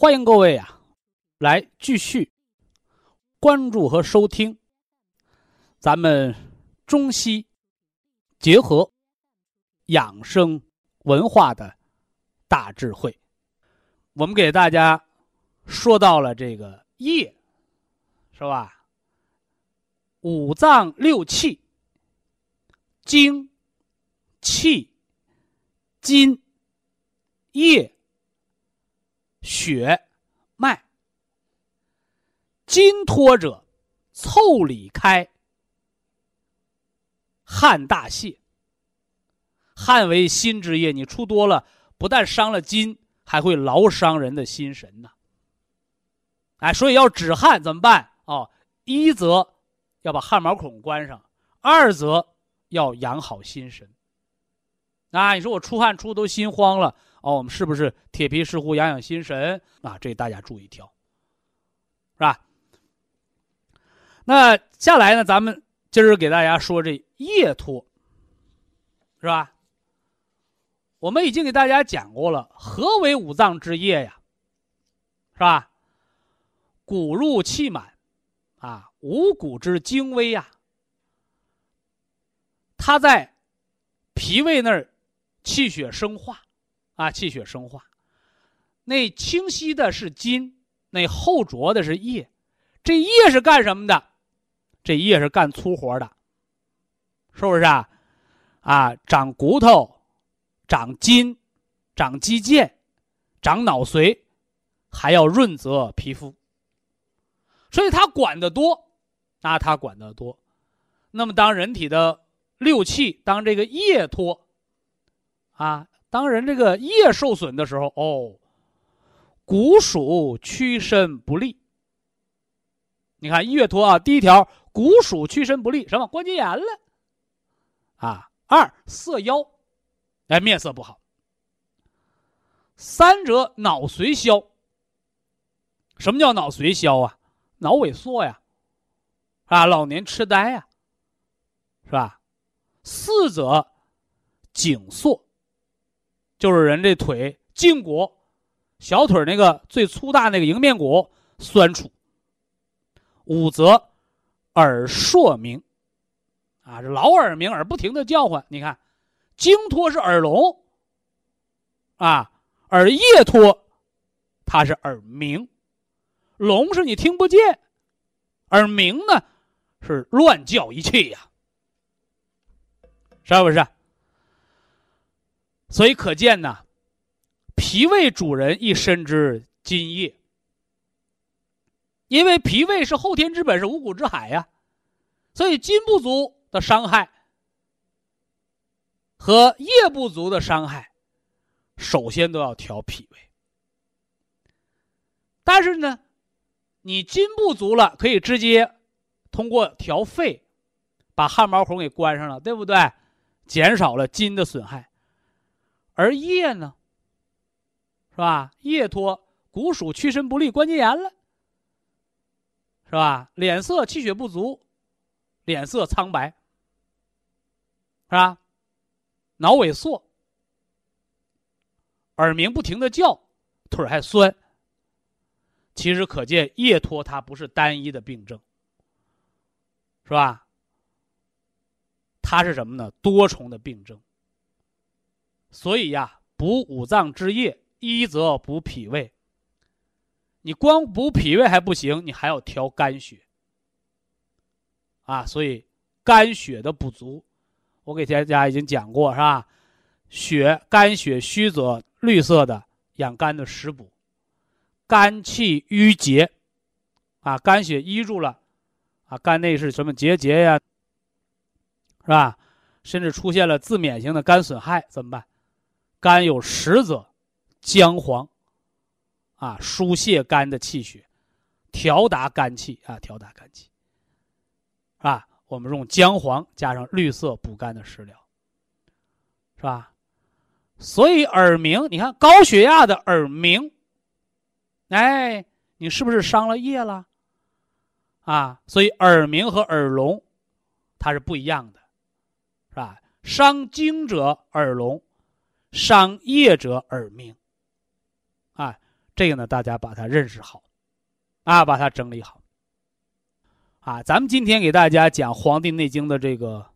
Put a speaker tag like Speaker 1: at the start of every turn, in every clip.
Speaker 1: 欢迎各位啊，来继续关注和收听咱们中西结合养生文化的大智慧。我们给大家说到了这个液，是吧？五脏六气、精、气、津、液。血脉，筋脱者，腠理开，汗大泄。汗为心之液，你出多了，不但伤了筋，还会劳伤人的心神呐。哎，所以要止汗怎么办？哦，一则要把汗毛孔关上，二则要养好心神。啊，你说我出汗出的都心慌了。哦，我们是不是铁皮石斛养养心神啊？这大家注意挑，是吧？那下来呢，咱们今儿给大家说这夜托，是吧？我们已经给大家讲过了，何为五脏之液呀？是吧？骨入气满，啊，五谷之精微呀，它在脾胃那儿气血生化。啊，气血生化，那清晰的是筋，那厚浊的是液，这液是干什么的？这液是干粗活的，是不是啊？啊，长骨头，长筋，长肌腱，长脑髓，还要润泽皮肤，所以它管得多，那它管得多。那么，当人体的六气，当这个液脱，啊。当人这个液受损的时候，哦，骨属屈伸不利。你看液脱啊，第一条骨属屈伸不利，什么关节炎了？啊，二色腰，哎，面色不好。三者脑髓消。什么叫脑髓消啊？脑萎缩呀，啊，老年痴呆呀，是吧？四者颈缩。就是人这腿胫骨、小腿那个最粗大那个迎面骨酸楚。五则耳烁鸣，啊，老耳鸣，耳不停的叫唤。你看，经脱是耳聋，啊，耳液脱，它是耳鸣。聋是你听不见，耳鸣呢是乱叫一气呀，是不是？所以可见呢，脾胃主人一身之津液，因为脾胃是后天之本，是五谷之海呀，所以津不足的伤害和液不足的伤害，首先都要调脾胃。但是呢，你津不足了，可以直接通过调肺，把汗毛孔给关上了，对不对？减少了津的损害。而液呢，是吧？液脱，骨属屈伸不利，关节炎了，是吧？脸色气血不足，脸色苍白，是吧？脑萎缩，耳鸣不停的叫，腿还酸。其实可见，液脱它不是单一的病症，是吧？它是什么呢？多重的病症。所以呀，补五脏之液，一则补脾胃，你光补脾胃还不行，你还要调肝血。啊，所以肝血的不足，我给大家已经讲过，是吧？血肝血虚则绿色的养肝的食补，肝气郁结，啊，肝血淤住了，啊，肝内是什么结节呀？是吧？甚至出现了自免型的肝损害，怎么办？肝有实则姜黄，啊，疏泄肝的气血，调达肝气啊，调达肝气。啊，我们用姜黄加上绿色补肝的食疗，是吧？所以耳鸣，你看高血压的耳鸣，哎，你是不是伤了液了？啊，所以耳鸣和耳聋它是不一样的，是吧？伤精者耳聋，伤业者耳鸣。啊，这个呢，大家把它认识好，啊，把它整理好。啊，咱们今天给大家讲《黄帝内经》的这个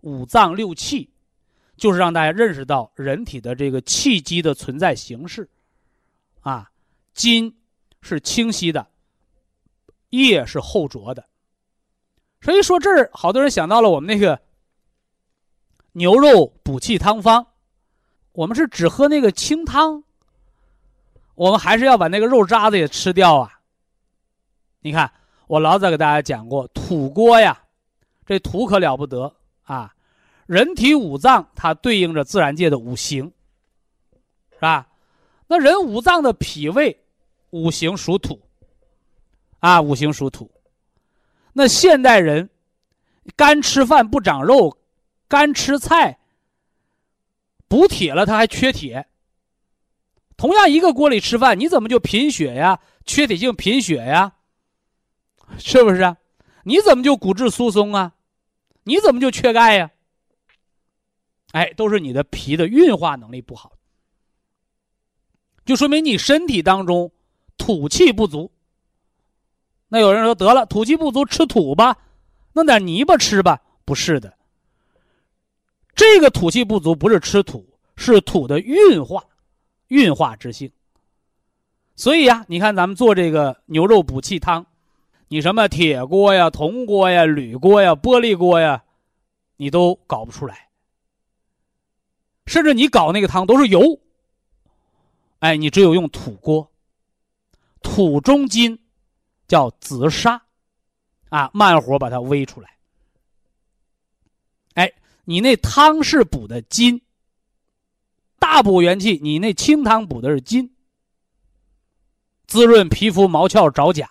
Speaker 1: 五脏六气，就是让大家认识到人体的这个气机的存在形式。啊，筋是清晰的，液是厚浊的。所以说这儿，好多人想到了我们那个牛肉补气汤方，我们是只喝那个清汤，我们还是要把那个肉渣子也吃掉啊？你看。我老早给大家讲过，土锅呀，这土可了不得啊！人体五脏它对应着自然界的五行，是吧？那人五脏的脾胃，五行属土，啊，五行属土。那现代人干吃饭不长肉，干吃菜补铁了，他还缺铁。同样一个锅里吃饭，你怎么就贫血呀？缺铁性贫血呀？是不是啊？你怎么就骨质疏松啊？你怎么就缺钙呀？哎，都是你的脾的运化能力不好，就说明你身体当中土气不足。那有人说得了，土气不足吃土吧，弄点泥巴吃吧？不是的，这个土气不足不是吃土，是土的运化，运化之性。所以呀，你看咱们做这个牛肉补气汤。你什么铁锅呀、铜锅呀、铝锅呀、玻璃锅呀，你都搞不出来。甚至你搞那个汤都是油。哎，你只有用土锅，土中金，叫紫砂，啊，慢火把它煨出来。你那汤是补的金，大补元气。你那清汤补的是金，滋润皮肤毛窍爪甲。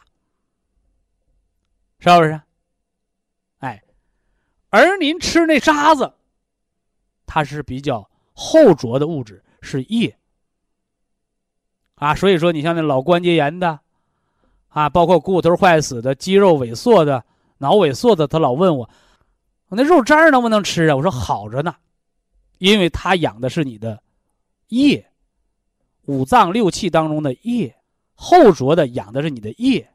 Speaker 1: 是不是？哎，而您吃那渣子，它是比较厚浊的物质，是液啊。所以说，你像那老关节炎的，啊，包括骨头坏死的、肌肉萎缩的、脑萎缩的，他老问我，我那肉渣能不能吃啊？我说好着呢，因为它养的是你的液，五脏六气当中的液，厚浊的养的是你的液。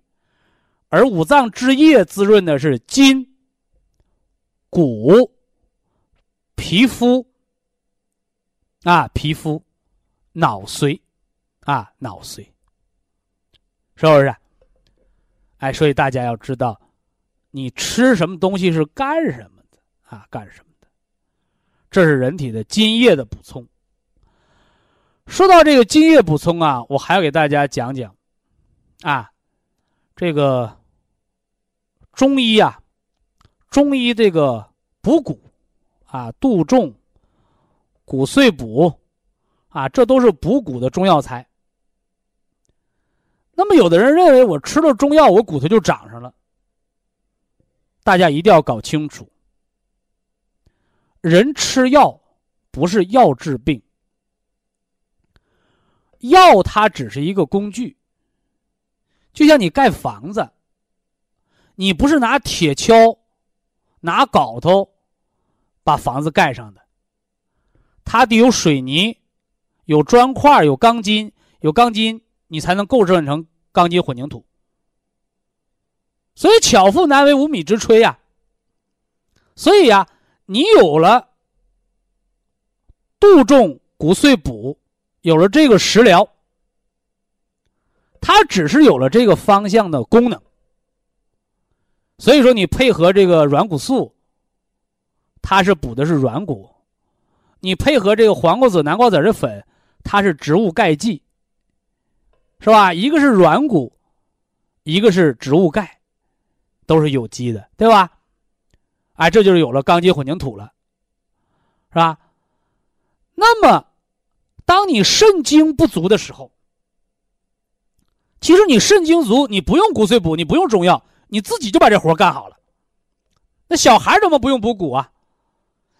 Speaker 1: 而五脏之液滋润的是筋、骨、皮肤啊，皮肤、脑髓啊，脑髓，是不是？哎，所以大家要知道，你吃什么东西是干什么啊？干什么的？这是人体的津液的补充。说到这个津液补充啊，我还要给大家讲讲啊。这个中医啊，中医这个补骨啊、杜仲、骨碎补啊，这都是补骨的中药材。那么，有的人认为我吃了中药，我骨头就长上了。大家一定要搞清楚，人吃药不是药治病，药它只是一个工具。就像你盖房子，你不是拿铁锹、拿镐头把房子盖上的，它得有水泥、有砖块、有钢筋、有钢筋，你才能构建成钢筋混凝土。所以巧妇难为无米之炊呀。所以呀，你有了杜仲骨碎补，有了这个食疗。它只是有了这个方向的功能。所以说，你配合这个软骨素，它是补的是软骨；你配合这个黄瓜子、南瓜子的粉，它是植物钙剂，是吧？一个是软骨，一个是植物钙，都是有机的，对吧？哎，这就是有了钢筋混凝土了，是吧？那么，当你肾精不足的时候，其实你肾精足，你不用骨髓补，你不用中药。你自己就把这活干好了，那小孩怎么不用补骨啊？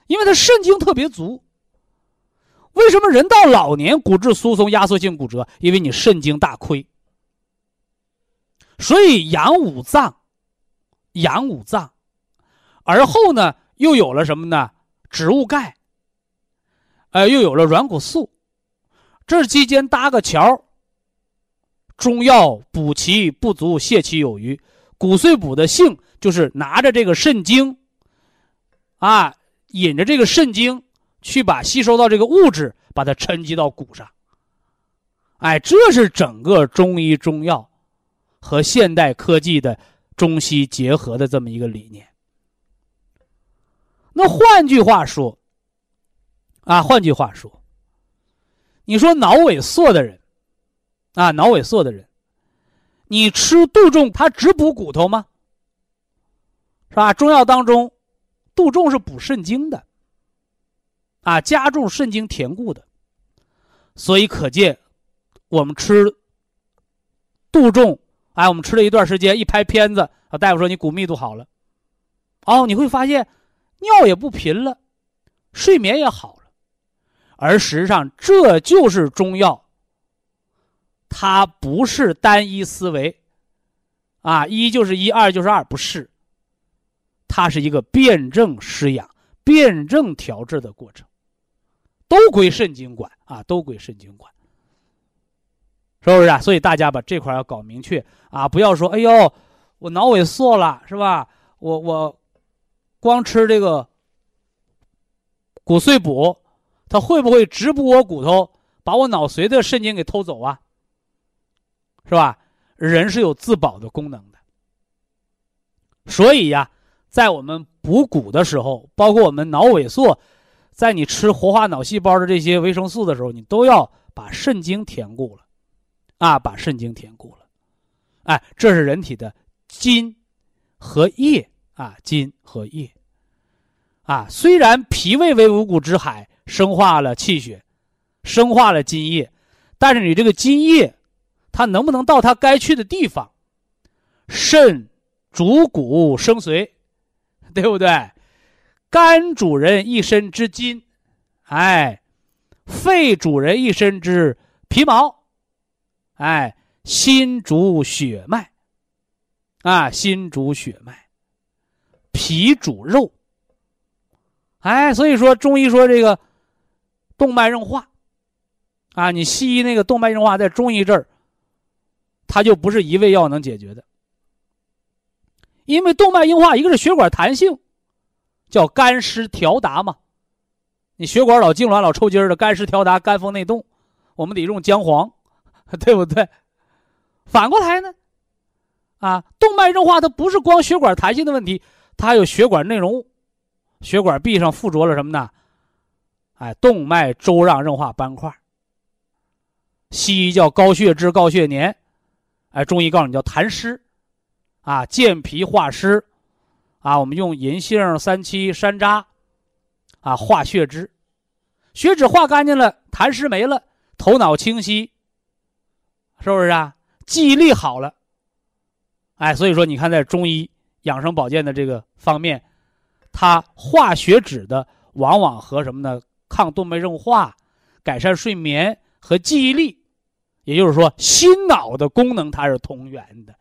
Speaker 1: 因为他肾精特别足。为什么人到老年骨质疏松、压缩性骨折？因为你肾精大亏。所以养五脏，养五脏，而后呢，又有了什么呢？植物钙，呃，又有了软骨素，这期间搭个桥。中药补其不足，泻其有余。骨碎补的性就是拿着这个肾精，啊，引着这个肾精去把吸收到这个物质，把它沉积到骨上。哎，这是整个中医中药和现代科技的中西结合的这么一个理念。那换句话说，啊，换句话说，你说脑萎缩的人，啊，脑萎缩的人。你吃杜仲，它只补骨头吗？是吧？中药当中，杜仲是补肾精的，啊，加重肾精填固的。所以可见，我们吃杜仲，哎，我们吃了一段时间，一拍片子，啊，大夫说你骨密度好了，哦，你会发现尿也不频了，睡眠也好了，而实际上这就是中药。它不是单一思维，啊，一就是一，二就是二，不是。它是一个辩证施养、辩证调治的过程，都归肾经管啊，都归肾经管，是不是啊？所以大家把这块要搞明确啊，不要说哎呦，我脑萎缩了是吧？我我光吃这个骨髓补，它会不会直补我骨头，把我脑髓的肾经给偷走啊？是吧？人是有自保的功能的，所以呀，在我们补骨的时候，包括我们脑萎缩，在你吃活化脑细胞的这些维生素的时候，你都要把肾精填固了，啊，把肾精填固了，哎，这是人体的筋和液。啊，筋和液。啊。虽然脾胃为五谷之海，生化了气血，生化了津液，但是你这个津液。它能不能到它该去的地方？肾主骨生髓，对不对？肝主人一身之筋，哎，肺主人一身之皮毛，哎，心主血脉，啊，心主血脉，脾主肉，哎，所以说中医说这个动脉硬化，啊，你西医那个动脉硬化在中医这儿。它就不是一味药能解决的，因为动脉硬化，一个是血管弹性，叫干湿调达嘛。你血管老痉挛、老抽筋的，干湿调达、肝风内动，我们得用姜黄，对不对？反过来呢，啊，动脉硬化它不是光血管弹性的问题，它还有血管内容物，血管壁上附着了什么呢？哎，动脉粥样硬化斑块，西医叫高血脂、高血粘。哎，中医告诉你叫痰湿，啊，健脾化湿，啊，我们用银杏、三七、山楂，啊，化血脂，血脂化干净了，痰湿没了，头脑清晰，是不是啊？记忆力好了，哎，所以说你看，在中医养生保健的这个方面，它化血脂的往往和什么呢？抗动脉硬化、改善睡眠和记忆力。也就是说，心脑的功能它是同源的，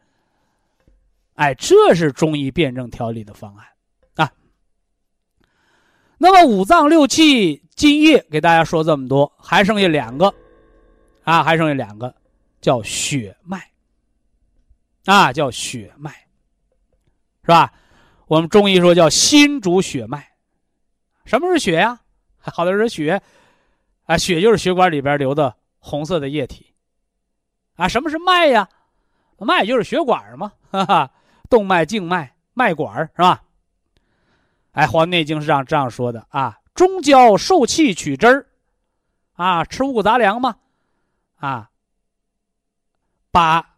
Speaker 1: 哎，这是中医辩证调理的方案啊。那么五脏六气津液给大家说这么多，还剩下两个啊，还剩下两个，叫血脉啊，叫血脉，是吧？我们中医说叫心主血脉，什么是血呀？好多人说血啊，血就是血管里边流的红色的液体。啊，什么是脉呀？脉就是血管嘛，哈哈，动脉、静脉、脉管是吧？哎，《黄帝内经》是这样这样说的啊：中焦受气取汁儿，啊，吃五谷杂粮嘛，啊，把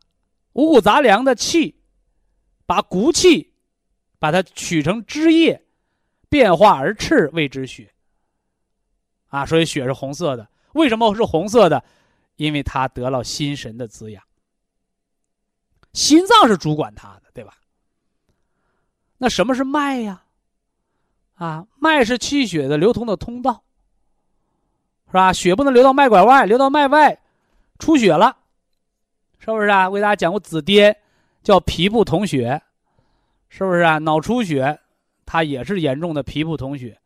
Speaker 1: 五谷杂粮的气，把骨气，把它取成汁液，变化而赤，谓之血。啊，所以血是红色的。为什么是红色的？因为它得了心神的滋养。心脏是主管它的，对吧？那什么是脉呀？啊，脉是气血的流通的通道，是吧？血不能流到脉管外，流到脉外，出血了，是不是啊？为大家讲过紫癜，叫皮部统血，是不是啊？脑出血，它也是严重的皮部统血。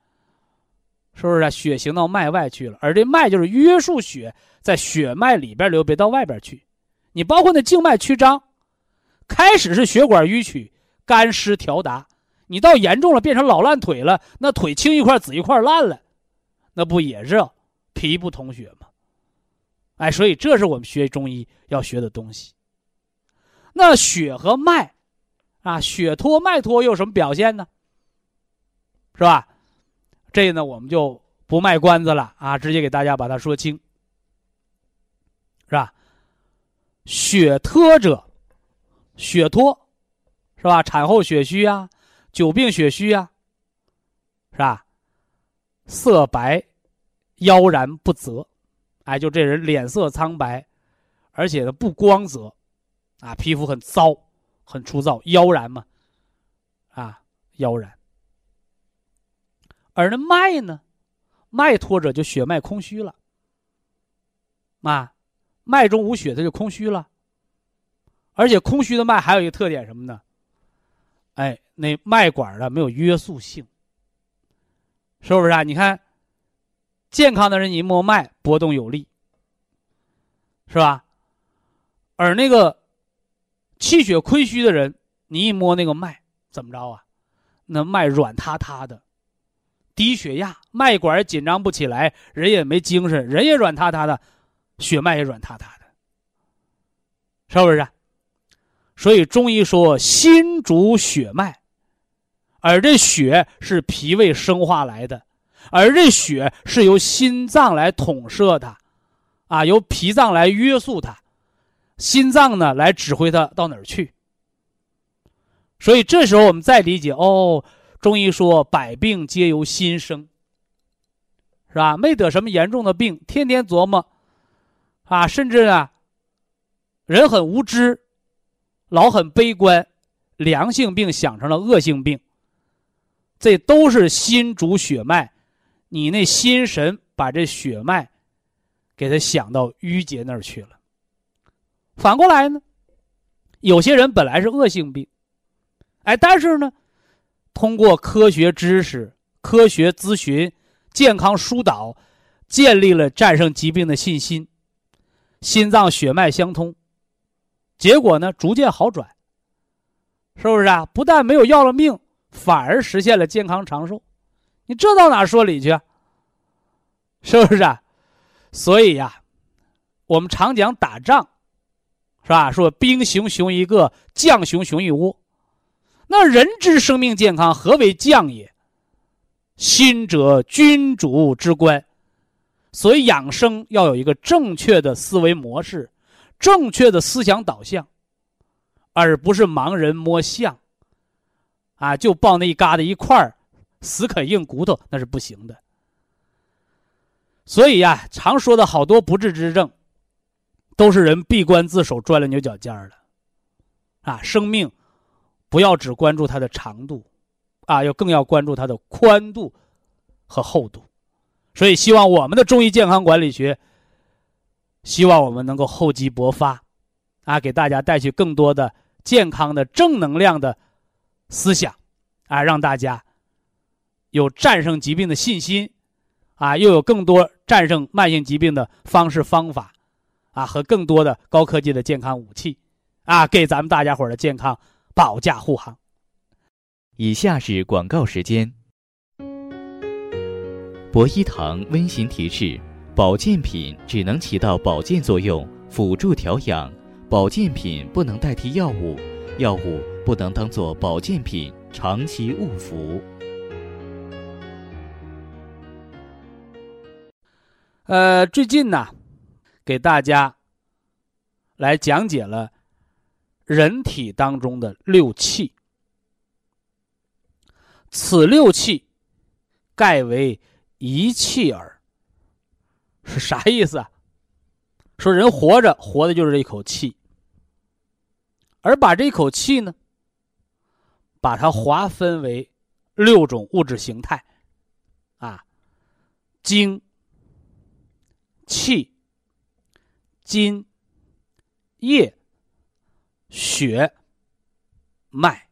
Speaker 1: 是不是啊？血行到脉外去了，而这脉就是约束血在血脉里边流，别到外边去。你包括那静脉曲张，开始是血管淤曲、干湿调达，你到严重了变成老烂腿了，那腿青一块紫一块烂了，那不也是皮不同血吗？哎，所以这是我们学中医要学的东西。那血和脉，啊，血脱脉脱又有什么表现呢？是吧？这呢，我们就不卖关子了啊，直接给大家把它说清，是吧？血脱者，血脱，是吧？产后血虚啊，久病血虚啊，是吧？色白，腰然不泽，哎，就这人脸色苍白，而且呢不光泽，啊，皮肤很糟，很粗糙，腰然嘛，啊，腰然。而那脉呢，脉脱者就血脉空虚了，啊，脉中无血，它就空虚了。而且空虚的脉还有一个特点什么呢？哎，那脉管呢没有约束性，是不是啊？你看，健康的人你一摸脉波动有力，是吧？而那个气血亏虚的人，你一摸那个脉怎么着啊？那脉软塌塌的。低血压，脉管紧张不起来，人也没精神，人也软塌塌的，血脉也软塌塌的，是不是？所以中医说心主血脉，而这血是脾胃生化来的，而这血是由心脏来统摄它，啊，由脾脏来约束它，心脏呢来指挥它到哪儿去。所以这时候我们再理解哦。中医说百病皆由心生，是吧？没得什么严重的病，天天琢磨，啊，甚至啊，人很无知，老很悲观，良性病想成了恶性病。这都是心主血脉，你那心神把这血脉给他想到淤结那儿去了。反过来呢，有些人本来是恶性病，哎，但是呢。通过科学知识、科学咨询、健康疏导，建立了战胜疾病的信心，心脏血脉相通，结果呢逐渐好转，是不是啊？不但没有要了命，反而实现了健康长寿，你这到哪说理去？是不是啊？所以呀，我们常讲打仗，是吧？说兵熊熊一个，将熊熊一窝。那人之生命健康，何为将也？心者，君主之官。所以养生要有一个正确的思维模式，正确的思想导向，而不是盲人摸象。啊，就抱那一疙瘩一块儿，死啃硬骨头，那是不行的。所以呀，常说的好多不治之症，都是人闭关自守，钻了牛角尖儿了。啊，生命。不要只关注它的长度，啊，要更要关注它的宽度和厚度。所以，希望我们的中医健康管理学，希望我们能够厚积薄发，啊，给大家带去更多的健康的正能量的思想，啊，让大家有战胜疾病的信心，啊，又有更多战胜慢性疾病的方式方法，啊，和更多的高科技的健康武器，啊，给咱们大家伙的健康。保驾护航。
Speaker 2: 以下是广告时间。博一堂温馨提示：保健品只能起到保健作用，辅助调养，保健品不能代替药物，药物不能当做保健品长期误服。
Speaker 1: 呃，最近呢，给大家来讲解了人体当中的六气。此六气，盖为一气耳。是啥意思啊？说人活着，活的就是这一口气。而把这一口气呢，把它划分为六种物质形态，啊，精、气、津、液、血、脉。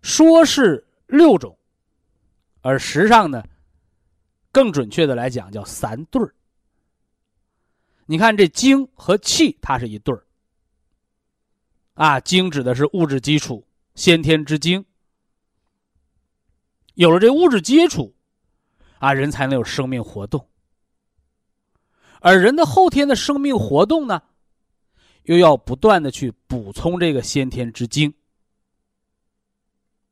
Speaker 1: 说是六种，而实际上呢，更准确的来讲叫三对儿。你看这精和气，它是一对儿。啊，精指的是物质基础，先天之精。有了这物质基础，啊，人才能有生命活动。而人的后天的生命活动呢，又要不断的去补充这个先天之精。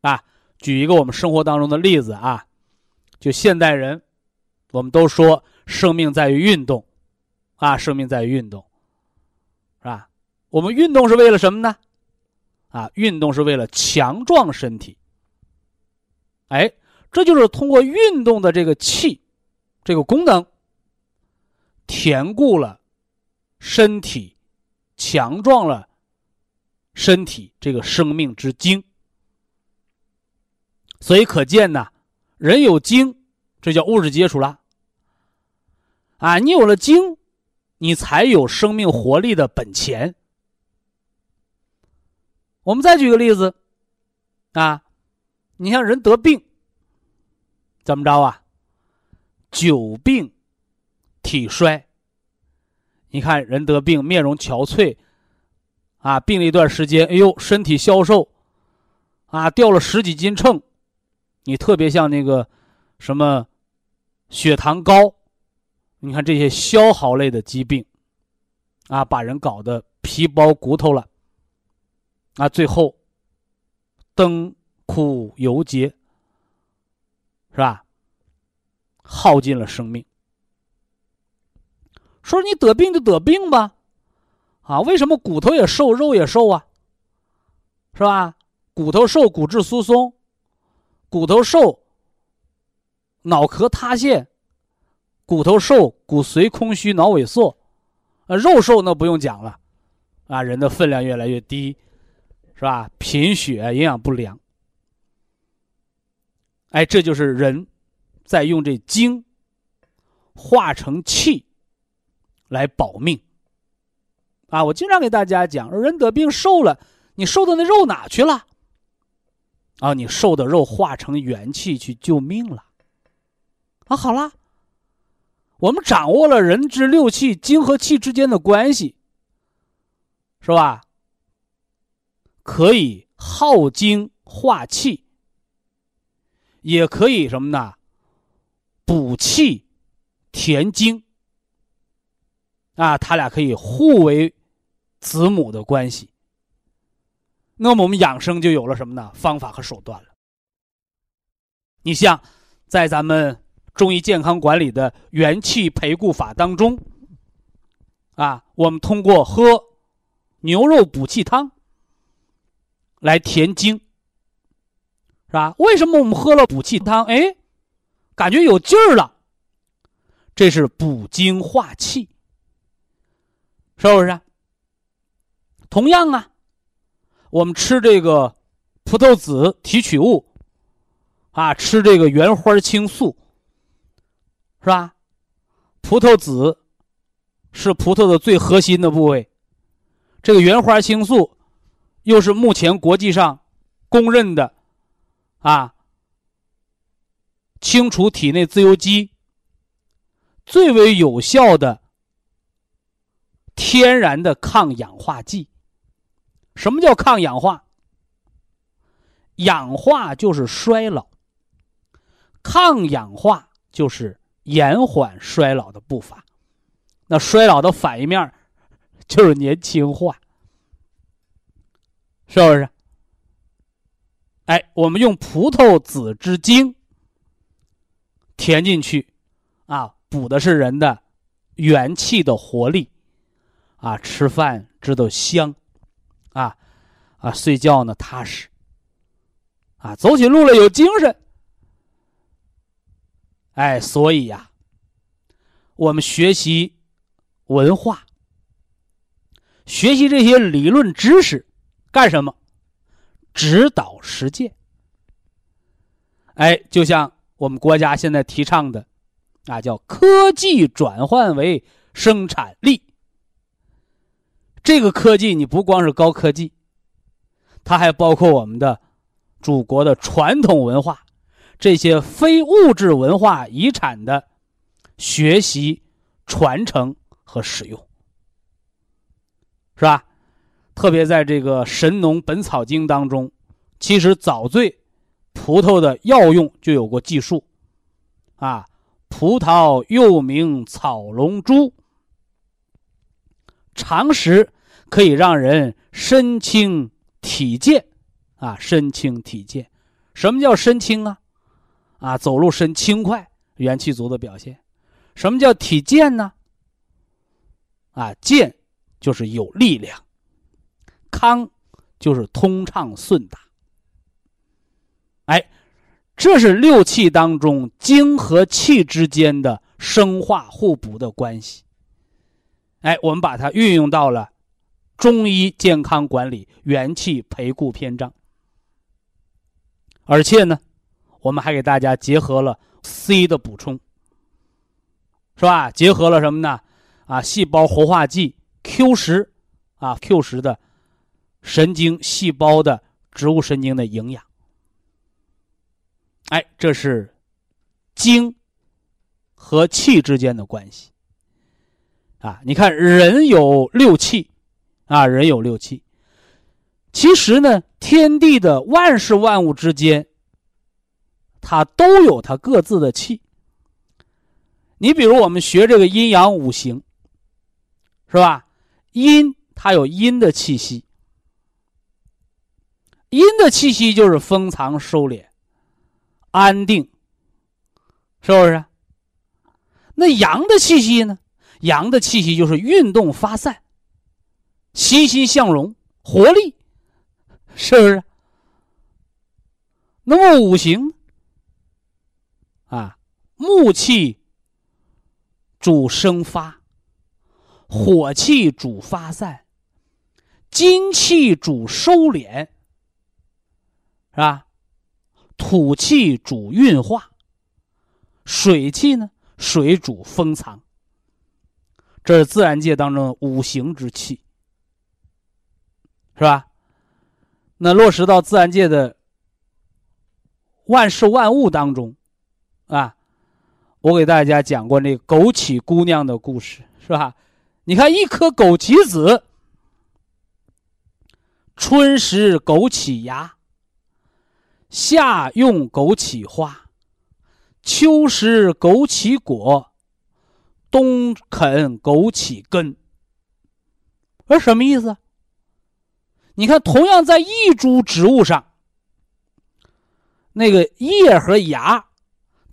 Speaker 1: 啊，举一个我们生活当中的例子啊，就现代人，我们都说生命在于运动，啊，生命在于运动，是吧？我们运动是为了什么呢？啊，运动是为了强壮身体。哎，这就是通过运动的这个气，这个功能，填固了身体，强壮了身体这个生命之精。所以可见呢，人有精，这叫物质基础了。啊，你有了精，你才有生命活力的本钱。我们再举个例子，啊，你像人得病，怎么着啊？久病体衰。你看人得病，面容憔悴，啊，病了一段时间，哎呦，身体消瘦，啊，掉了十几斤秤，你特别像那个什么血糖高，你看这些消耗类的疾病，啊，把人搞得皮包骨头了。啊，最后灯枯油竭，是吧？耗尽了生命。说你得病就得病吧，啊，为什么骨头也瘦，肉也瘦啊？是吧？骨头瘦，骨质疏松；骨头瘦，脑壳塌陷；骨头瘦，骨髓空虚，脑萎缩；啊，肉瘦那不用讲了，啊，人的分量越来越低。是吧？贫血、营养不良，哎，这就是人在用这精化成气来保命啊！我经常给大家讲，人得病瘦了，你瘦的那肉哪去了？啊，你瘦的肉化成元气去救命了啊！好了，我们掌握了人之六气精和气之间的关系，是吧？可以耗精化气，也可以什么呢？补气填精啊，他俩可以互为子母的关系。那么我们养生就有了什么呢？方法和手段了。你像在咱们中医健康管理的元气培固法当中，啊，我们通过喝牛肉补气汤。来填精，是吧？为什么我们喝了补气汤，哎，感觉有劲儿了？这是补精化气，是不是？同样啊，我们吃这个葡萄籽提取物，啊，吃这个原花青素，是吧？葡萄籽是葡萄的最核心的部位，这个原花青素。又是目前国际上公认的啊，清除体内自由基最为有效的天然的抗氧化剂。什么叫抗氧化？氧化就是衰老，抗氧化就是延缓衰老的步伐。那衰老的反应面就是年轻化，是不是？哎，我们用葡萄籽之精填进去，啊，补的是人的元气的活力，啊，吃饭知道香，啊，啊，睡觉呢踏实，啊，走起路来有精神。哎，所以呀，我们学习文化，学习这些理论知识，干什么？指导实践。哎，就像我们国家现在提倡的，啊，叫科技转换为生产力。这个科技你不光是高科技，它还包括我们的祖国的传统文化。这些非物质文化遗产的学习、传承和使用，是吧？特别在这个《神农本草经》当中，其实早对葡萄的药用就有过记述。啊，葡萄又名草龙珠，常食可以让人身轻体健。啊，身轻体健，什么叫身轻啊？啊，走路身轻快，元气足的表现。什么叫体健呢？啊，健就是有力量，康就是通畅顺达。哎，这是六气当中精和气之间的生化互补的关系。哎，我们把它运用到了中医健康管理元气培固篇章，而且呢。我们还给大家结合了 C 的补充，是吧？结合了什么呢？啊，细胞活化剂 Q 十，啊 Q 十的神经细胞的植物神经的营养。哎，这是精和气之间的关系。啊，你看人有六气，啊，人有六气。其实呢，天地的万事万物之间。它都有它各自的气。你比如我们学这个阴阳五行，是吧？阴它有阴的气息，阴的气息就是封藏、收敛、安定，是不是？那阳的气息呢？阳的气息就是运动发散、欣欣向荣、活力，是不是？那么五行？啊，木气主生发，火气主发散，金气主收敛，是吧？土气主运化，水气呢？水主封藏。这是自然界当中五行之气，是吧？那落实到自然界的万事万物当中。啊，我给大家讲过那枸杞姑娘的故事，是吧？你看，一颗枸杞子，春食枸杞芽，夏用枸杞花，秋食枸杞果，冬啃枸杞根。这什么意思？你看，同样在一株植物上，那个叶和芽。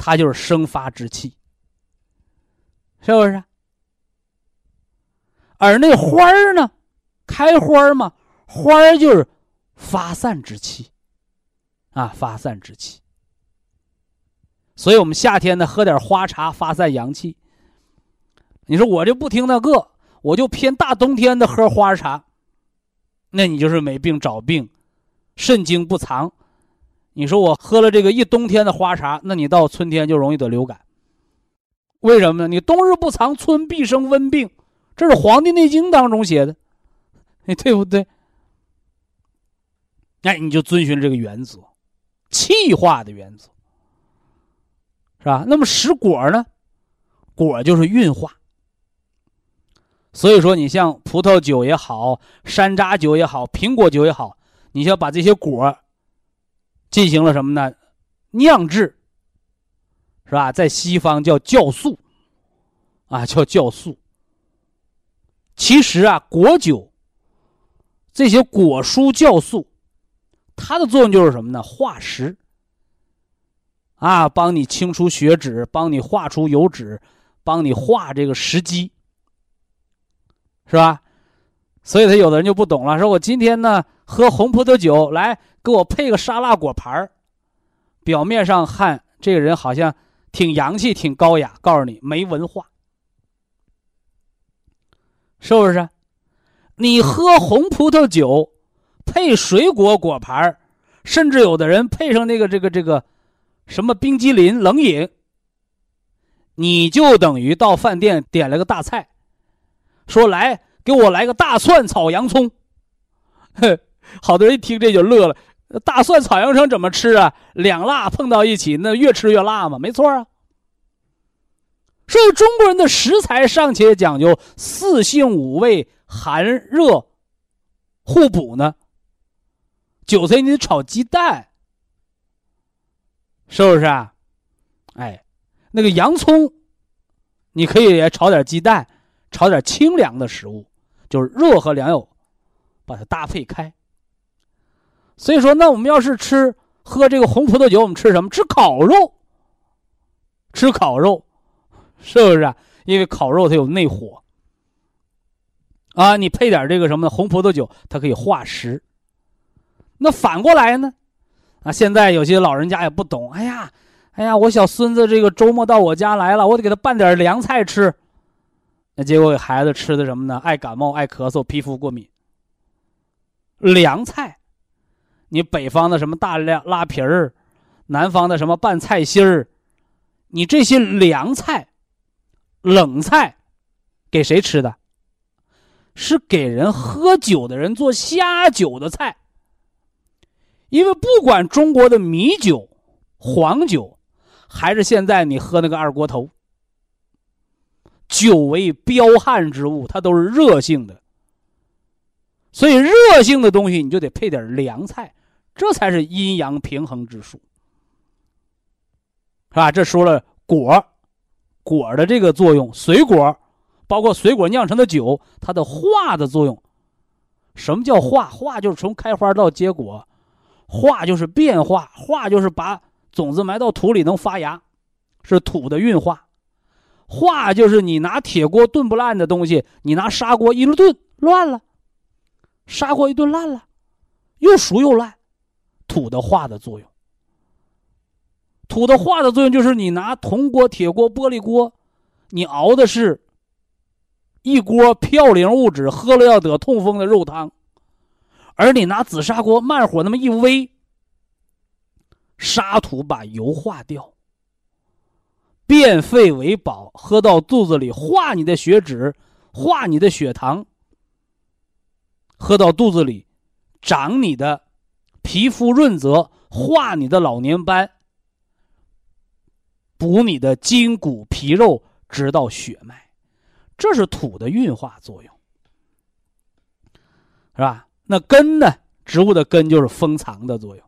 Speaker 1: 它就是生发之气，是不是？而那花儿呢，开花嘛，花儿就是发散之气，啊，发散之气。所以我们夏天呢，喝点花茶发散阳气。你说我就不听那个，我就偏大冬天的喝花茶，那你就是没病找病，肾精不藏。你说我喝了这个一冬天的花茶，那你到春天就容易得流感。为什么呢？你冬日不藏，春必生温病，这是《黄帝内经》当中写的，哎，对不对？那你就遵循这个原则，气化的原则，是吧？那么食果呢？果就是运化。所以说，你像葡萄酒也好，山楂酒也好，苹果酒也好，你要把这些果。进行了什么呢？酿制，是吧？在西方叫酵素，啊，叫酵素。其实啊，果酒这些果蔬酵素，它的作用就是什么呢？化食啊，帮你清除血脂，帮你化出油脂，帮你化这个食积，是吧？所以他有的人就不懂了，说我今天呢喝红葡萄酒，来给我配个沙拉果盘儿，表面上看这个人好像挺洋气、挺高雅，告诉你没文化。是不是？你喝红葡萄酒，配水果果盘儿甚至有的人配上那个这个这个什么冰激凌冷饮，你就等于到饭店点了个大菜，说来给我来个大蒜炒洋葱。好多人一听这就乐了，大蒜炒洋葱怎么吃啊？两辣碰到一起，那越吃越辣嘛，没错啊。所以中国人的食材尚且讲究四性五味寒热互补呢。韭菜你得炒鸡蛋，是不是啊？哎，那个洋葱，你可以也炒点鸡蛋，炒点清凉的食物，就是热和凉有把它搭配开。所以说，那我们要是吃喝这个红葡萄酒，我们吃什么？吃烤肉，吃烤肉。是不是啊？因为烤肉它有内火啊，你配点这个什么红葡萄酒，它可以化食。那反过来呢？啊，现在有些老人家也不懂，哎呀，哎呀，我小孙子这个周末到我家来了，我得给他拌点凉菜吃。那结果给孩子吃的什么呢？爱感冒、爱咳嗽、皮肤过敏。凉菜，你北方的什么大凉拉皮儿，南方的什么拌菜心儿，你这些凉菜。冷菜，给谁吃的？是给人喝酒的人做下酒的菜。因为不管中国的米酒、黄酒，还是现在你喝那个二锅头，酒为彪悍之物，它都是热性的。所以热性的东西你就得配点凉菜，这才是阴阳平衡之术，是吧？这说了果。果的这个作用，水果，包括水果酿成的酒，它的化的作用。什么叫化？化就是从开花到结果，化就是变化，化就是把种子埋到土里能发芽，是土的运化。化就是你拿铁锅炖不烂的东西，你拿砂锅一炖乱了，砂锅一炖烂了，又熟又烂，土的化的作用。土的化的作用就是你拿铜锅、铁锅、玻璃锅，你熬的是一锅嘌呤物质，喝了要得痛风的肉汤；而你拿紫砂锅慢火那么一煨，沙土把油化掉，变废为宝，喝到肚子里化你的血脂，化你的血糖；喝到肚子里长你的皮肤润泽，化你的老年斑。补你的筋骨皮肉，直到血脉，这是土的运化作用，是吧？那根呢？植物的根就是封藏的作用。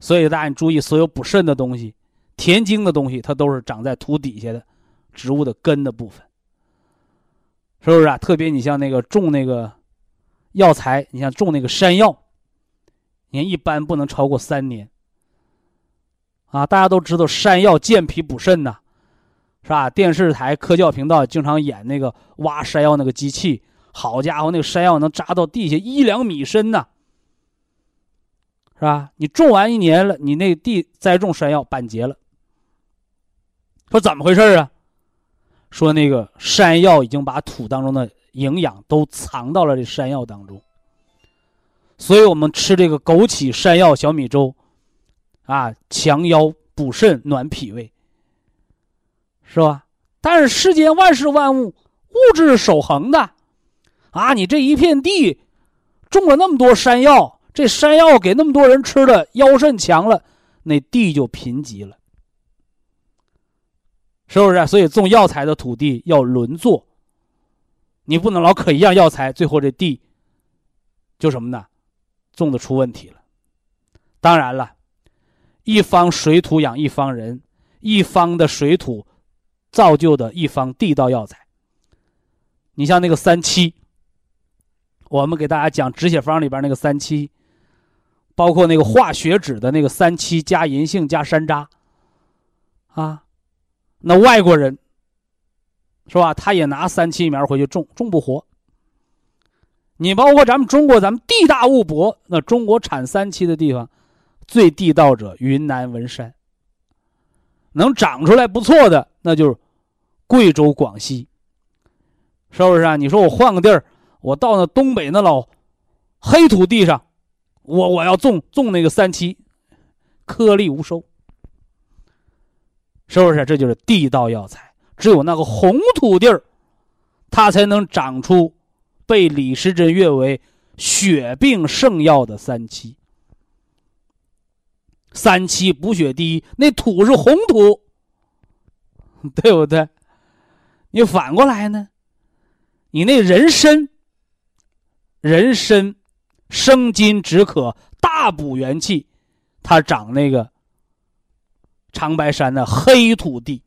Speaker 1: 所以大家注意，所有补肾的东西、填精的东西，它都是长在土底下的，植物的根的部分，是不是啊？特别你像那个种那个药材，你像种那个山药，你看一般不能超过三年。啊，大家都知道山药健脾补肾呐，是吧？电视台科教频道经常演那个挖山药那个机器，好家伙，那个山药能扎到地下一两米深呢，是吧？你种完一年了，你那地栽种山药板结了，说怎么回事啊？说那个山药已经把土当中的营养都藏到了这山药当中，所以我们吃这个枸杞山药小米粥。啊，强腰补肾、暖脾胃，是吧？但是世间万事万物，物质守恒的，啊，你这一片地种了那么多山药，这山药给那么多人吃了，腰肾强了，那地就贫瘠了，是不是？所以种药材的土地要轮作，你不能老可一样药材，最后这地就什么呢？种的出问题了。当然了。一方水土养一方人，一方的水土造就的一方地道药材。你像那个三七，我们给大家讲止血方里边那个三七，包括那个化血脂的那个三七加银杏加山楂，啊，那外国人是吧？他也拿三七苗回去种，种不活。你包括咱们中国，咱们地大物博，那中国产三七的地方，最地道者云南文山。能长出来不错的，那就是贵州、广西，是不是啊？你说我换个地儿，我到那东北那老黑土地上，我我要种种那个三七，颗粒无收，是不是？这就是地道药材，只有那个红土地儿，它才能长出被李时珍誉为血病圣药的三七。三七补血第一，那土是红土，对不对？你反过来呢？你那人参，人参生津止渴，大补元气，它长那个长白山的黑土地。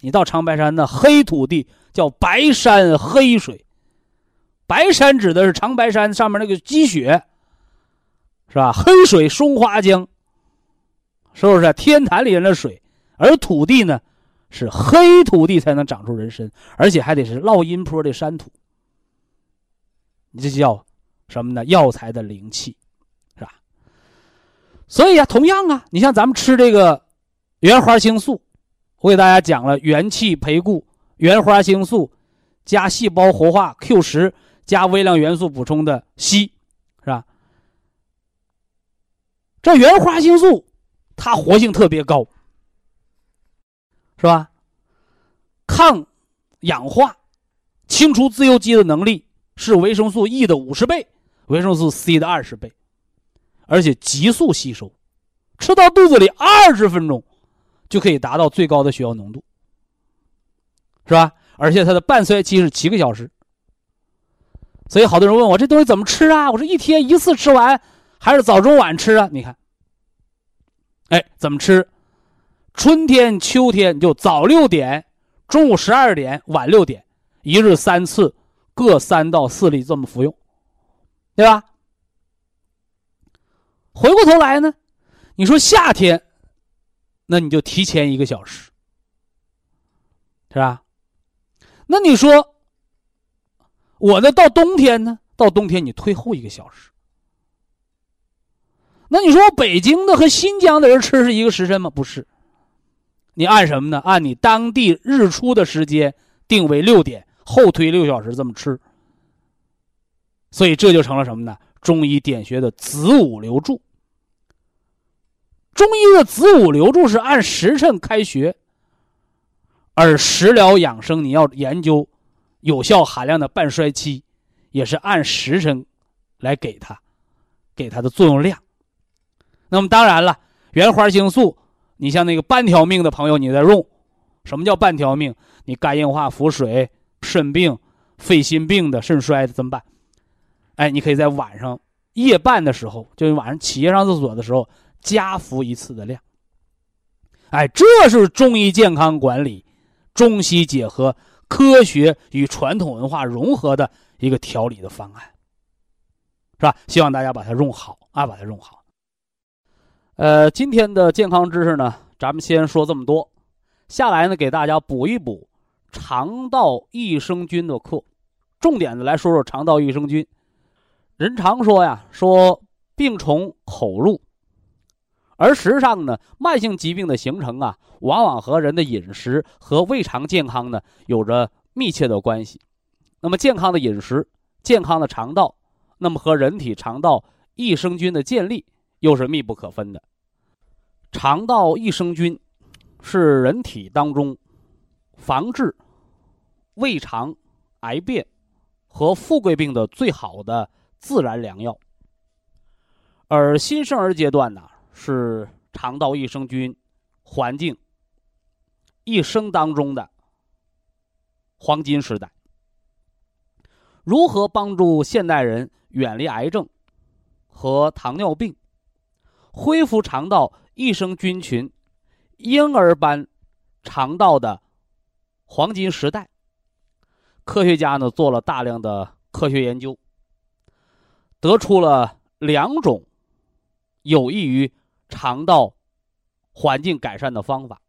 Speaker 1: 你到长白山的黑土地叫白山黑水，白山指的是长白山上面那个积雪，是吧？黑水松花江。是不是天坛里人的水？而土地呢，是黑土地才能长出人参，而且还得是落阴坡的山土。你这叫什么呢？药材的灵气，是吧？所以啊，同样啊，你像咱们吃这个原花青素，我给大家讲了元气培固，原花青素加细胞活化 Q 十加微量元素补充的硒，是吧？这原花青素。它活性特别高，是吧？抗氧化、清除自由基的能力是维生素 E 的五十倍，维生素 C 的二十倍，而且急速吸收，吃到肚子里二十分钟就可以达到最高的血药浓度，是吧？而且它的半衰期是七个小时。所以好多人问我这东西怎么吃啊？我说一天一次吃完，还是早中晚吃啊？你看。哎，怎么吃？春天、秋天就早六点，中午十二点，晚六点，一日三次，各三到四粒，这么服用，对吧？回过头来呢，你说夏天，那你就提前一个小时，是吧？那你说，我呢？到冬天呢？到冬天你推后一个小时。那你说北京的和新疆的人吃是一个时辰吗？不是，你按什么呢？按你当地日出的时间定为六点，后推六小时这么吃。所以这就成了什么呢？中医点穴的子午流注。中医的子午流注是按时辰开穴，而食疗养生你要研究有效含量的半衰期，也是按时辰来给它，给它的作用量。那么当然了，原花青素，你像那个半条命的朋友，你在用，什么叫半条命？你肝硬化、腹水、肾病、肺心病的、肾衰的怎么办？哎，你可以在晚上夜半的时候，就是晚上起夜上厕所的时候，加服一次的量。哎，这是中医健康管理，中西结合，科学与传统文化融合的一个调理的方案，是吧？希望大家把它用好啊，把它用好。呃，今天的健康知识呢，咱们先说这么多。下来呢，给大家补一补肠道益生菌的课，重点的来说说肠道益生菌。人常说呀，说病从口入，而实际上呢，慢性疾病的形成啊，往往和人的饮食和胃肠健康呢有着密切的关系。那么，健康的饮食、健康的肠道，那么和人体肠道益生菌的建立又是密不可分的。肠道益生菌是人体当中防治胃肠癌变和富贵病的最好的自然良药。而新生儿阶段呢，是肠道益生菌环境一生当中的黄金时代。如何帮助现代人远离癌症和糖尿病，恢复肠道？益生菌群，婴儿般肠道的黄金时代，科学家呢做了大量的科学研究，得出了两种有益于肠道环境改善的方法。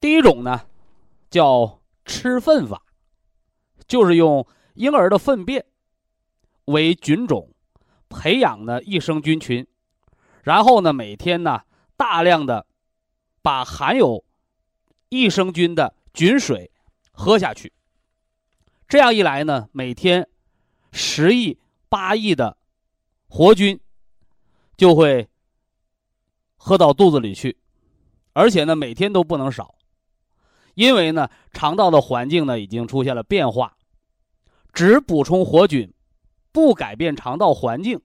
Speaker 1: 第一种呢，叫吃粪法，就是用婴儿的粪便为菌种，培养呢益生菌群，然后呢每天呢大量的把含有益生菌的菌水喝下去。这样一来呢，每天十亿、八亿的活菌就会喝到肚子里去，而且呢每天都不能少。因为呢，肠道的环境呢已经出现了变化，只补充活菌，不改变肠道环境，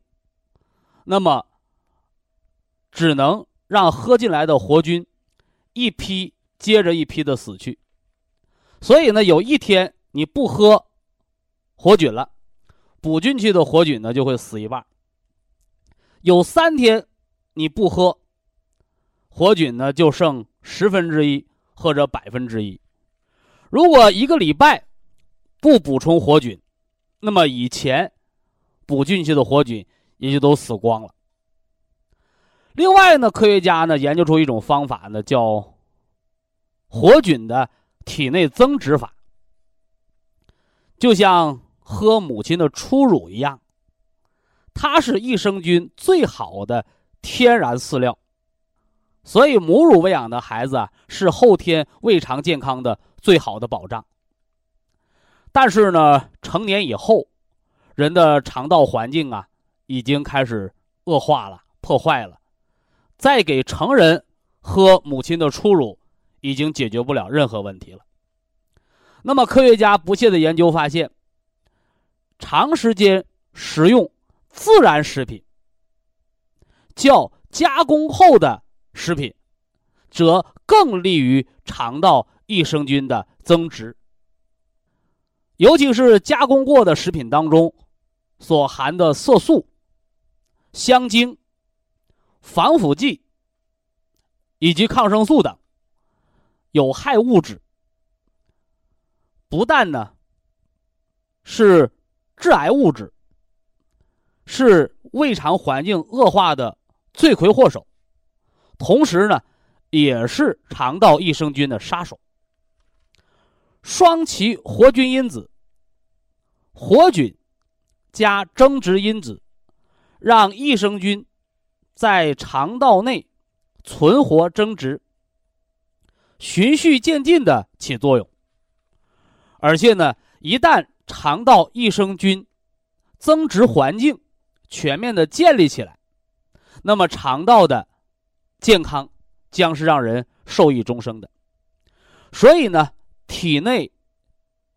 Speaker 1: 那么只能让喝进来的活菌一批接着一批的死去。所以呢，有一天你不喝活菌了，补进去的活菌呢就会死一半。有三天你不喝活菌呢，就剩十分之一。或者百分之一，如果一个礼拜不补充活菌，那么以前补进去的活菌也就都死光了。另外呢，科学家呢研究出一种方法呢，叫活菌的体内增殖法，就像喝母亲的初乳一样，它是益生菌最好的天然饲料。所以，母乳喂养的孩子，是后天胃肠健康的最好的保障。但是呢，成年以后，人的肠道环境啊，已经开始恶化了、破坏了。再给成人喝母亲的初乳，已经解决不了任何问题了。那么，科学家不懈的研究发现，长时间食用自然食品，较加工后的。食品，则更利于肠道益生菌的增殖。尤其是加工过的食品当中，所含的色素、香精、防腐剂以及抗生素等有害物质，不但呢是致癌物质，是胃肠环境恶化的罪魁祸首。同时呢，也是肠道益生菌的杀手。双歧活菌因子、活菌加增殖因子，让益生菌在肠道内存活增殖，循序渐进的起作用。而且呢，一旦肠道益生菌增殖环境全面的建立起来，那么肠道的健康将是让人受益终生的，所以呢，体内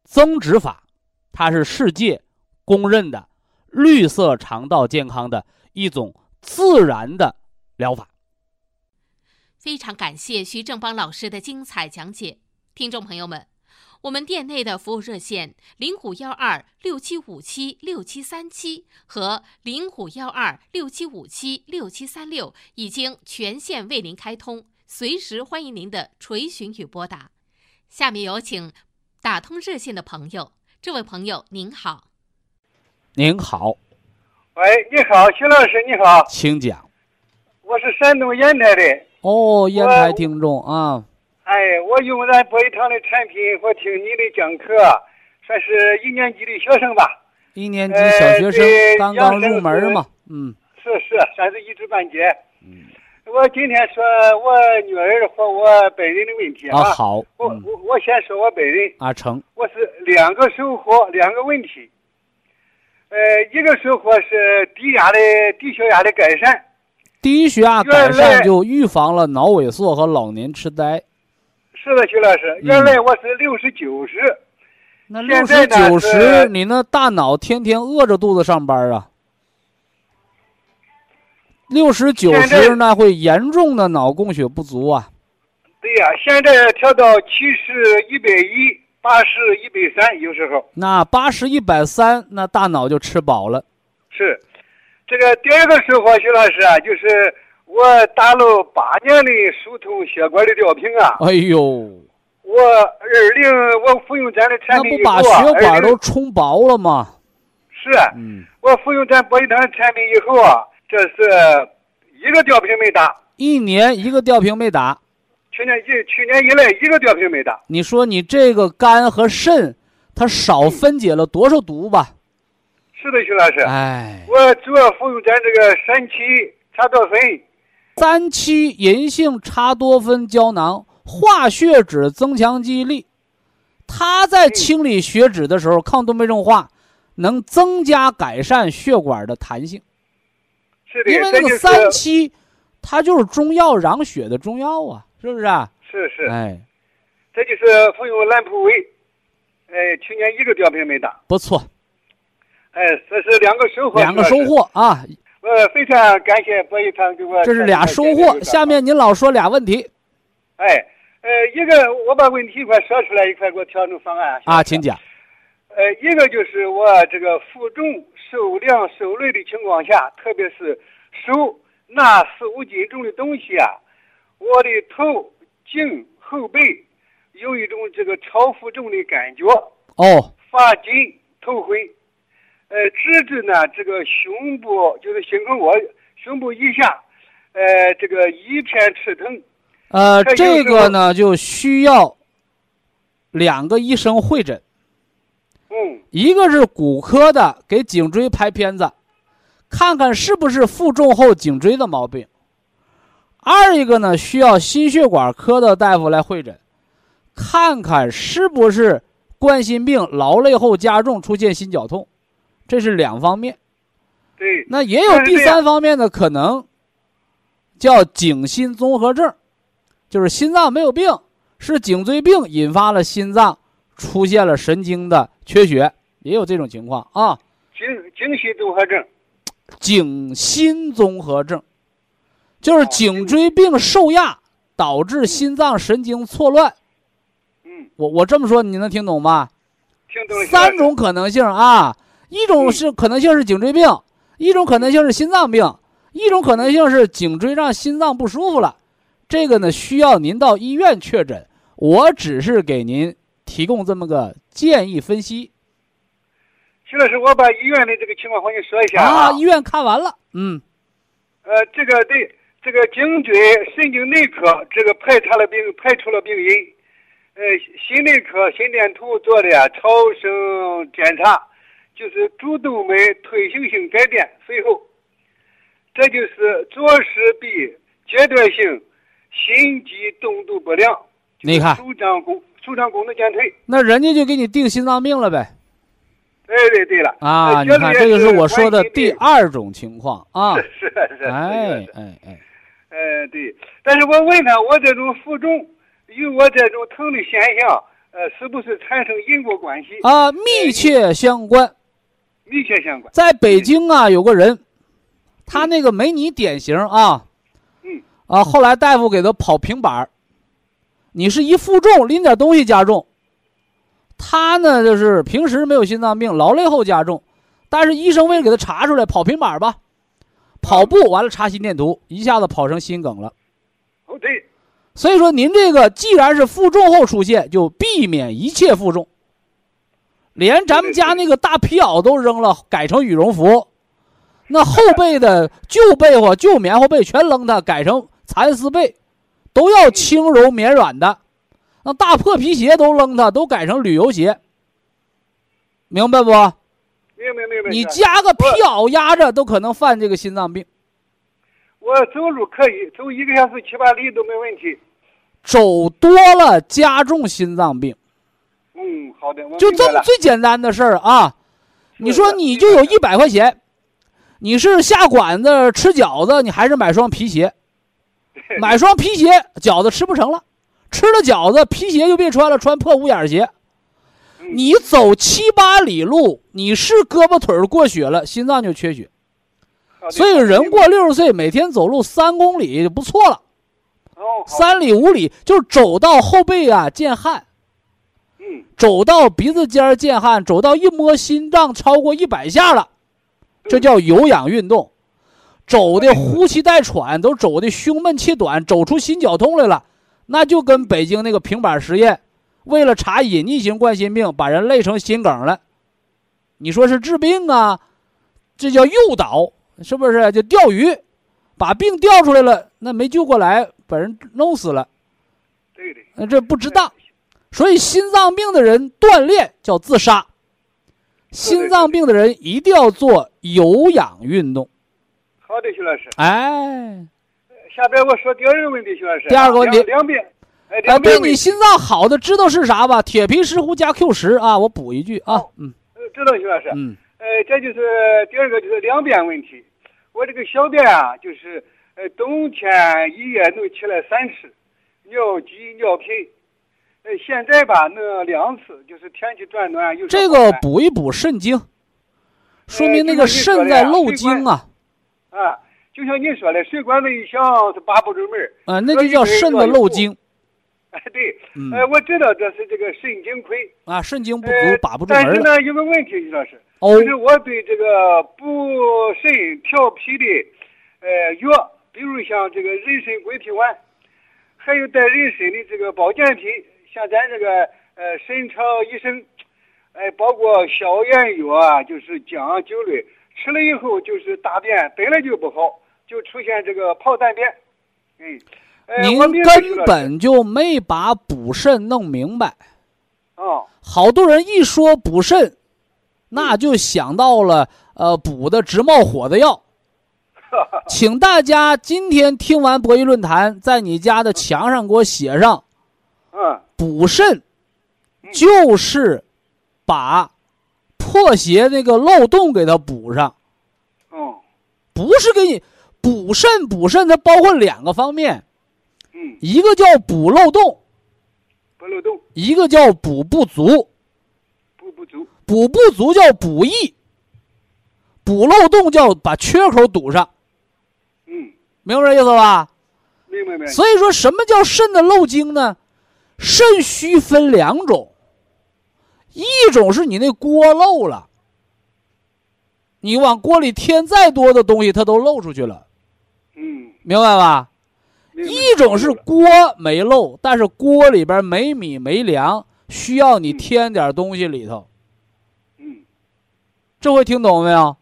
Speaker 1: 增殖法，它是世界公认的绿色肠道健康的一种自然的疗法。
Speaker 3: 非常感谢徐正邦老师的精彩讲解，听众朋友们。我们店内的服务热线零五幺二六七五七六七三七和零五幺二六七五七六七三六已经全线为您开通，随时欢迎您的垂询与拨打。下面有请打通热线的朋友，这位朋友您好。
Speaker 1: 您好。
Speaker 4: 喂，你好，徐老师，你好，
Speaker 1: 请讲。
Speaker 4: 我是山东烟台的。
Speaker 1: 哦，烟台听众啊。
Speaker 4: 哎，我用咱博一堂的产品，我听你的讲课，算是一年级的学生吧。
Speaker 1: 一年级小学生刚刚入门嘛，嗯。
Speaker 4: 是是，算是一知半解。嗯。我今天说我女儿和我本人的问题啊。
Speaker 1: 好。
Speaker 4: 我我我先说我本人。
Speaker 1: 阿成。
Speaker 4: 我是两个收获，两个问题。呃，一个收获是低压的低血压的改善。
Speaker 1: 低血压改善就预防了脑萎缩和老年痴呆。
Speaker 4: 是的，徐老师，原来我是六十九十，
Speaker 1: 那六十九十，你那大脑天天饿着肚子上班啊？六十九十那会严重的脑供血不足啊。
Speaker 4: 对呀，现在调到七十一百一，八十一百三，有时候。
Speaker 1: 那八十一百三，那大脑就吃饱了。
Speaker 4: 是，这个第二个收获，徐老师啊，就是。我打了八年的疏通血管的吊瓶啊！
Speaker 1: 哎呦，
Speaker 4: 我二零我服用咱的产
Speaker 1: 那不
Speaker 4: 品以后啊，
Speaker 1: 把血管都冲薄了吗？
Speaker 4: 是啊
Speaker 1: 嗯，
Speaker 4: 我服用咱博益堂的产品以后啊，这是一个吊瓶没打，
Speaker 1: 一年一个吊瓶没打，
Speaker 4: 去年一去年以来一个吊瓶没打。
Speaker 1: 你说你这个肝和肾，它少分解了多少毒吧？
Speaker 4: 是的，徐老师，
Speaker 1: 哎，
Speaker 4: 我主要服用咱这个三七茶多酚。
Speaker 1: 三七银杏茶多酚胶囊化血脂增强记忆力，它在清理血脂的时候，抗动脉硬化能增加改善血管的弹性，
Speaker 4: 是的，
Speaker 1: 因为那个三七，它就是中药养血的中药啊，是不是啊？
Speaker 4: 是是，
Speaker 1: 哎，
Speaker 4: 这就是服用兰普韦，哎，去年一个吊瓶没打，
Speaker 1: 不错，
Speaker 4: 哎，这是两个收获，
Speaker 1: 两个收。获啊，
Speaker 4: 呃，非常感谢博一堂给我。
Speaker 1: 这是俩收获。下，面您老说俩问题
Speaker 4: 哎，呃，一个我把问题一块说出来，一块给我调整方案
Speaker 1: 啊，请。讲。
Speaker 4: 呃，一个就是我这个负重、受凉、受累的情况下，特别是手拿四五斤重的东西啊，我的头、颈、后背有一种这个超负重的感觉，
Speaker 1: 哦，
Speaker 4: 发紧、头昏。呃，直至呢这个胸部就是心口窝胸部以下，呃，这个一片刺疼。
Speaker 1: 呃，
Speaker 4: 这
Speaker 1: 个呢就需要两个医生会诊，
Speaker 4: 嗯，
Speaker 1: 一个是骨科的，给颈椎拍片子，看看是不是负重后颈椎的毛病；二一个呢需要心血管科的大夫来会诊，看看是不是冠心病劳累后加重出现心绞痛，这是两方面。
Speaker 4: 对。
Speaker 1: 那也有第三方面的可能，叫颈心综合症，就是心脏没有病，是颈椎病引发了心脏出现了神经的缺血，也有这种情况啊。
Speaker 4: 颈颈心综合症。
Speaker 1: 颈心综合症，就是颈椎病受压导致心脏神经错乱。
Speaker 4: 嗯，
Speaker 1: 我我这么说你能听懂吗？
Speaker 4: 听懂。
Speaker 1: 三种可能性啊，一种是可能性是颈椎病，一种可能性是心脏病，一种可能性是颈椎让心脏不舒服了。这个呢，需要您到医院确诊。我只是给您提供这么个建议分析
Speaker 4: 徐老师，我把医院的这个情况和你说一下
Speaker 1: 啊。医院看完了，嗯，
Speaker 4: 呃，这个对这个颈椎神经内科这个排查了病排除了病因，呃，心内科心电图做的呀超声检查，就是主动脉退行性改变随后，这就是左室壁阶段性心肌动度不良，
Speaker 1: 你看
Speaker 4: 舒张功舒张功能减退。
Speaker 1: 那人家就给你定心脏病了呗。
Speaker 4: 哎，对对了
Speaker 1: 啊，
Speaker 4: 呃
Speaker 1: 你看这个是我说的第。二种情况 啊。
Speaker 4: 是是是。
Speaker 1: 哎
Speaker 4: 是
Speaker 1: 哎哎，
Speaker 4: 呃，对，但是我问他，我这种负重与我这种疼的现象，呃，是不是产生因果关系？
Speaker 1: 啊，密切相关。
Speaker 4: 密切相关。
Speaker 1: 在北京啊，有个人，他那个没你典型啊，
Speaker 4: 嗯，
Speaker 1: 啊，后来大夫给他跑平板儿。你是一负重拎点东西加重，他呢就是平时没有心脏病，劳累后加重，但是医生为了给他查出来，跑平板儿吧，跑步完了查心电图，一下子跑成心梗了。
Speaker 4: 哦，对，
Speaker 1: 所以说，您这个既然是负重后出现，就避免一切负重。连咱们家那个大皮袄都扔了，改成羽绒服；那后背的旧被窝、旧棉花被全扔它，改成蚕丝被，都要轻柔绵软的。那大破皮鞋都扔它，都改成旅游鞋。明白不？
Speaker 4: 明白明白。
Speaker 1: 你加个皮袄压着，都可能犯这个心脏病。
Speaker 4: 我走路可以走一个小时七八里都没问题。
Speaker 1: 走多了加重心脏病。
Speaker 4: 嗯，好的，
Speaker 1: 就这么。最简单的事儿啊！你说你就有一百块钱，你是下馆子吃饺子，你还是买双皮鞋？买双皮鞋，饺子吃不成了，吃了饺子，皮鞋就别穿了，穿破五眼鞋。
Speaker 4: 嗯
Speaker 1: 你走七八里路，你是胳膊腿儿过血了，心脏就缺血。所以人过六十岁，每天走路三公里就不错了，
Speaker 4: 哦，
Speaker 1: 三里五里就走到后背啊见汗。
Speaker 4: 嗯，
Speaker 1: 走到鼻子尖儿见汗，走到一摸心脏超过一百下了，这叫有氧运动。走的呼吸带喘，都走的胸闷气短，走出心绞痛来了，那就跟北京那个平板实验为了查隐匿型冠心病，把人累成心梗了。你说是治病啊？这叫诱导，是不是？就钓鱼，把病钓出来了，那没救过来，把人弄死了。
Speaker 4: 对的。
Speaker 1: 那这不值当。所以心脏病的人锻炼叫自杀。心脏病的人一定要做有氧运动。
Speaker 4: 好的，徐老师。
Speaker 1: 哎，
Speaker 4: 下边我说第二个问题，徐老师。
Speaker 1: 第二个问题，
Speaker 4: 两遍。
Speaker 1: 哎，对你心脏好的知道是啥吧？铁皮石斛加 Q 十啊，我补一句啊，嗯。
Speaker 4: 知道，徐老师。
Speaker 1: 嗯。
Speaker 4: 呃，这就是第二个，就是两便问题。我这个小便啊，就是呃，冬天一夜能起来三次，尿急尿频。呃，现在吧，那两次，就是天气转暖又。
Speaker 1: 这个补一补肾精，说明那个肾在漏精啊。
Speaker 4: 啊，就像你说的，水管子一响是八不住门
Speaker 1: 啊，那就叫肾的漏精。
Speaker 4: 哎，对，呃，我知道这是这个肾精亏
Speaker 1: 啊，肾精不足把不住门
Speaker 4: 但是呢，有个问题，徐老师，就是我对这个补肾调脾的呃药，比如像这个人参归脾丸，还有带人参的这个保健品，像咱这个呃肾肠益生，哎，包括消炎药啊，就是姜酒类，吃了以后就是大便本来就不好，就出现这个泡大便，嗯。
Speaker 1: 您根本就没把补肾弄明白。
Speaker 4: 哦，
Speaker 1: 好多人一说补肾，那就想到了呃补的直冒火的药。请大家今天听完博弈论坛，在你家的墙上给我写上。
Speaker 4: 嗯，
Speaker 1: 补肾就是把破鞋那个漏洞给它补上。
Speaker 4: 哦，
Speaker 1: 不是给你补肾，补肾它包括两个方面。嗯一个叫补漏洞，
Speaker 4: 补漏洞；
Speaker 1: 一个叫补不足，
Speaker 4: 补不足；
Speaker 1: 补不足叫补益，补漏洞叫把缺口堵上。
Speaker 4: 嗯，
Speaker 1: 明白这意思吧？
Speaker 4: 明白明白。
Speaker 1: 所以说什么叫肾的漏精呢？肾虚分两种，一种是你那锅漏了，你往锅里添再多的东西，它都漏出去了。
Speaker 4: 嗯，
Speaker 1: 明白吧？一种是锅没漏，但是锅里边没米没粮，需要你添点东西里头。
Speaker 4: 嗯，
Speaker 1: 这回听懂没有？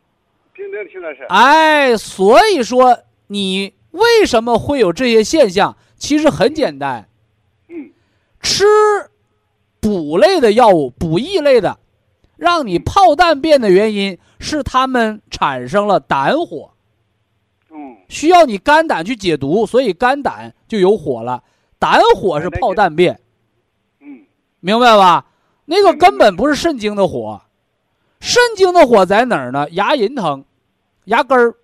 Speaker 4: 听懂，听老师。
Speaker 1: 哎，所以说你为什么会有这些现象？其实很简单。
Speaker 4: 嗯，
Speaker 1: 吃补类的药物，补益类的，让你泡淡便的原因是他们产生了胆火。嗯需要你肝胆去解毒，所以肝胆就有火了。胆火是泡淡便，
Speaker 4: 嗯，
Speaker 1: 明白吧？那个根本不是肾经的火，肾经的火在哪儿呢？牙龈疼、牙根儿、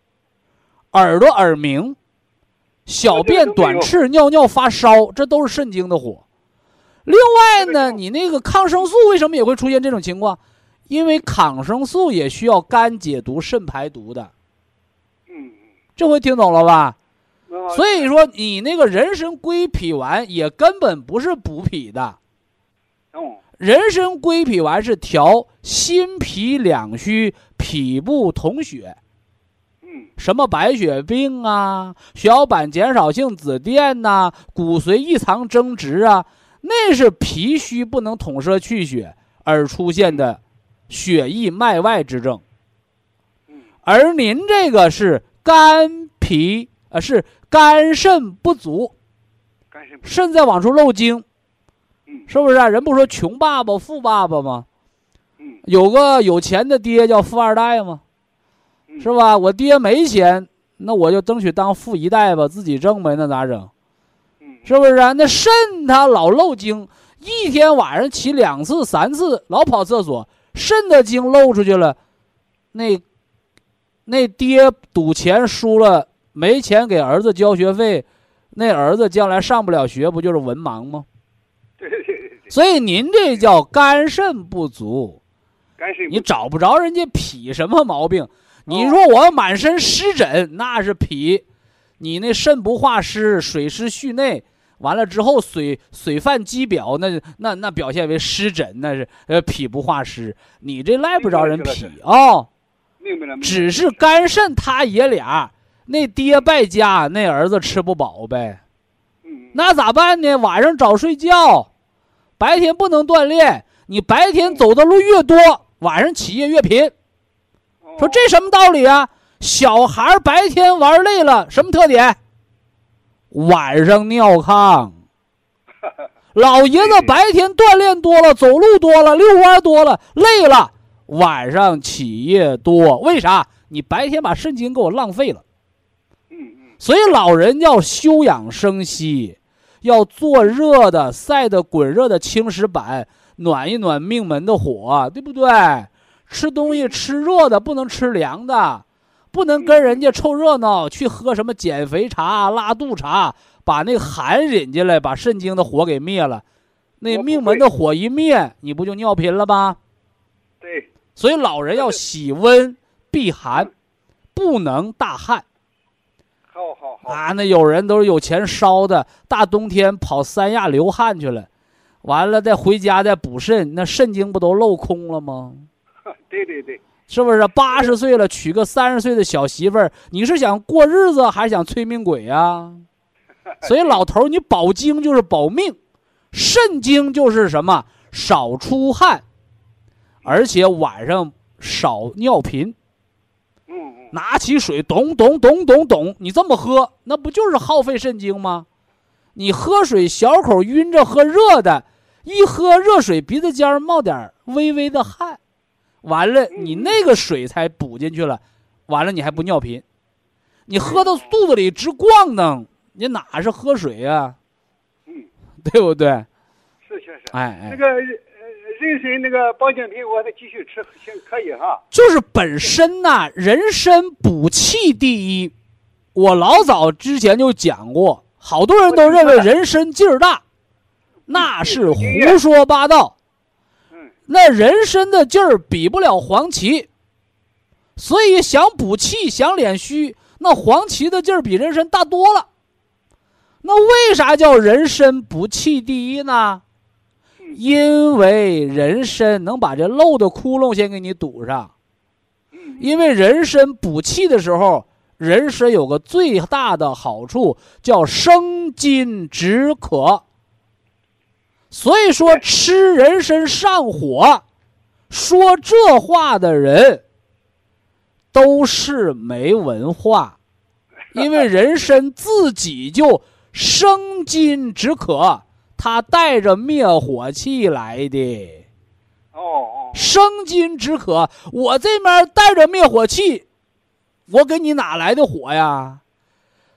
Speaker 1: 耳朵耳鸣、小便短赤、尿尿发烧，这都是肾经的火。另外呢，你那个抗生素为什么也会出现这种情况？因为抗生素也需要肝解毒、肾排毒的。嗯这回听懂了吧？所以说你那个人参归脾丸也根本不是补脾的。人参归脾丸是调心脾两虚、脾不统血。什么白血病啊、血小板减少性紫癜呐、骨髓异常增殖啊，那是脾虚不能统摄气血而出现的血溢脉外之症。而您这个是。肝脾啊是肝肾不足，肾在往出漏精，是不是啊？人不说穷爸爸富爸爸吗？有个有钱的爹叫富二代吗？是吧？我爹没钱，那我就争取当富一代吧，自己挣呗，那咋整？是不是啊？那肾它老漏精，一天晚上起两次三次，老跑厕所，肾的精漏出去了，那。那爹赌钱输了，没钱给儿子交学费，那儿子将来上不了学，不就是文盲吗？
Speaker 4: 对对对对。
Speaker 1: 所以您这叫肝肾不足，
Speaker 4: 肝肾
Speaker 1: 你找不着人家脾什么毛病？你说我满身湿疹，那是脾，你那肾不化湿，水湿蓄内，完了之后水水泛肌表，那那那表现为湿疹，那是呃脾不化湿，你这赖不着人脾啊。只是肝肾他爷俩，那爹败家，那儿子吃不饱呗。那咋办呢？晚上早睡觉，白天不能锻炼，你白天走的路越多，晚上起夜越贫。
Speaker 4: 哦
Speaker 1: 说这什么道理啊？小孩白天玩累了，什么特点？晚上尿炕。老爷子白天锻炼多了，走路多了，遛弯多了，累了，晚上起夜多。为啥？你白天把肾精给我浪费了。
Speaker 4: 嗯嗯
Speaker 1: 所以老人要休养生息，要做热的、晒的滚热的青石板，暖一暖命门的火，对不对？吃东西吃热的，不能吃凉的，不能跟人家凑热闹去喝什么减肥茶、拉肚茶，把那个寒引进来，把肾经的火给灭了。那命门的火一灭，你不就尿频了吗？
Speaker 4: 对，
Speaker 1: 所以老人要喜温避寒，不能大汗。
Speaker 4: 好好好，
Speaker 1: 啊，那有人都是有钱烧的，大冬天跑三亚流汗去了，完了再回家再补肾，那肾经不都漏空了吗？
Speaker 4: 对 对对，
Speaker 1: 是不是？八十岁了娶个三十岁的小媳妇儿，你是想过日子还是想催命鬼呀、所以老头儿，你保精就是保命，肾精就是什么？少出汗，而且晚上少尿频。
Speaker 4: 嗯嗯，
Speaker 1: 拿起水咚咚咚咚咚，你这么喝，那不就是耗费肾精吗？你喝水小口晕着喝热的，一喝热水鼻子尖儿冒点儿微微的汗，完了你那个水才补进去了，完了你还不尿频，你喝到肚子里直咣当，你哪是喝水呀、
Speaker 4: 嗯，
Speaker 1: 对不对？
Speaker 4: 是确实。
Speaker 1: 哎哎，
Speaker 4: 那个呃人参那个保健品，我得继续吃，行可以哈。
Speaker 1: 就是本身呐，人参补气第一。我老早之前就讲过，好多人都认为人参劲儿大，那是胡说八道。
Speaker 4: 嗯
Speaker 1: 那人参的劲儿比不了黄芪，所以想补气、想敛虚，那黄芪的劲儿比人参大多了。那为啥叫人参补气第一呢？因为人参能把这漏的窟窿先给你堵上。
Speaker 4: 嗯
Speaker 1: 因为人参补气的时候，人参有个最大的好处叫生津止渴。所以说吃人参上火，说这话的人都是没文化，因为人参自己就生津止渴，它带着灭火器来的。
Speaker 4: 哦哦，
Speaker 1: 生津止渴，我这面带着灭火器，我给你哪来的火呀？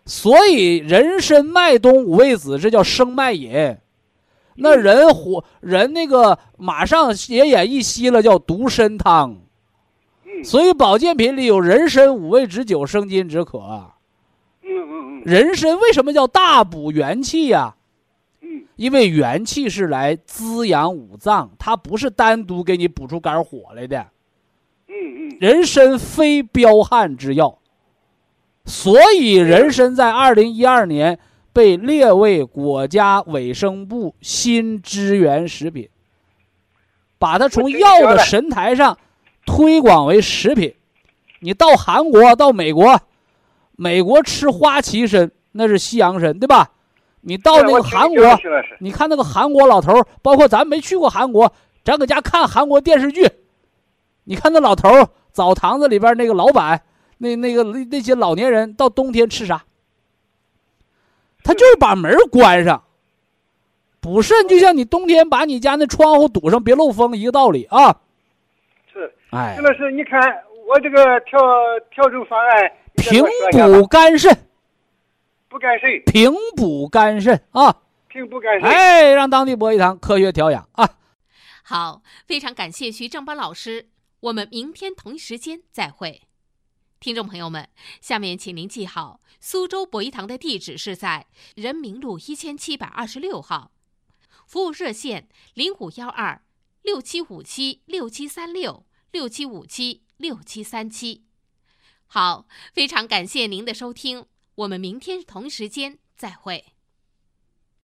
Speaker 1: 所以人参麦冬五味子，这叫生麦饮。那人火人那个马上斜眼一吸了，叫独参汤。
Speaker 4: 嗯
Speaker 1: 所以保健品里有人参五味止酒，生津止渴。
Speaker 4: 嗯嗯嗯
Speaker 1: 人参为什么叫大补元气呀、
Speaker 4: 嗯
Speaker 1: 因为元气是来滋养五脏，它不是单独给你补出肝火来的。
Speaker 4: 嗯嗯，
Speaker 1: 人参非彪悍之药，所以人参在二零一二年被列为国家卫生部新支援食品，把它从药的神台上推广为食品。你到韩国、到美国，美国吃花旗参那是西洋参，对吧？你到那个韩国，你看那个韩国老头，包括咱没去过韩国，咱搁家看韩国电视剧，你看那老头澡堂子里边那个老板，那那个那那些老年人到冬天吃啥？他就是把门关上，补肾就像你冬天把你家那窗户堵上，别漏风一个道理啊！
Speaker 4: 是，
Speaker 1: 哎
Speaker 4: 徐，老师，你看我这个调调整方案，
Speaker 1: 平补肝肾，
Speaker 4: 不干肾，
Speaker 1: 平补肝肾啊！
Speaker 4: 平补肝肾。
Speaker 1: 哎，让当地博一堂科学调养啊！
Speaker 3: 好，非常感谢徐正邦老师，我们明天同一时间再会。听众朋友们，下面请您记好，苏州博一堂的地址是在人民路一千七百二十六号，服务热线零五幺二六七五七六七三六六七五七六七三七。好，非常感谢您的收听，我们明天同一时间再会。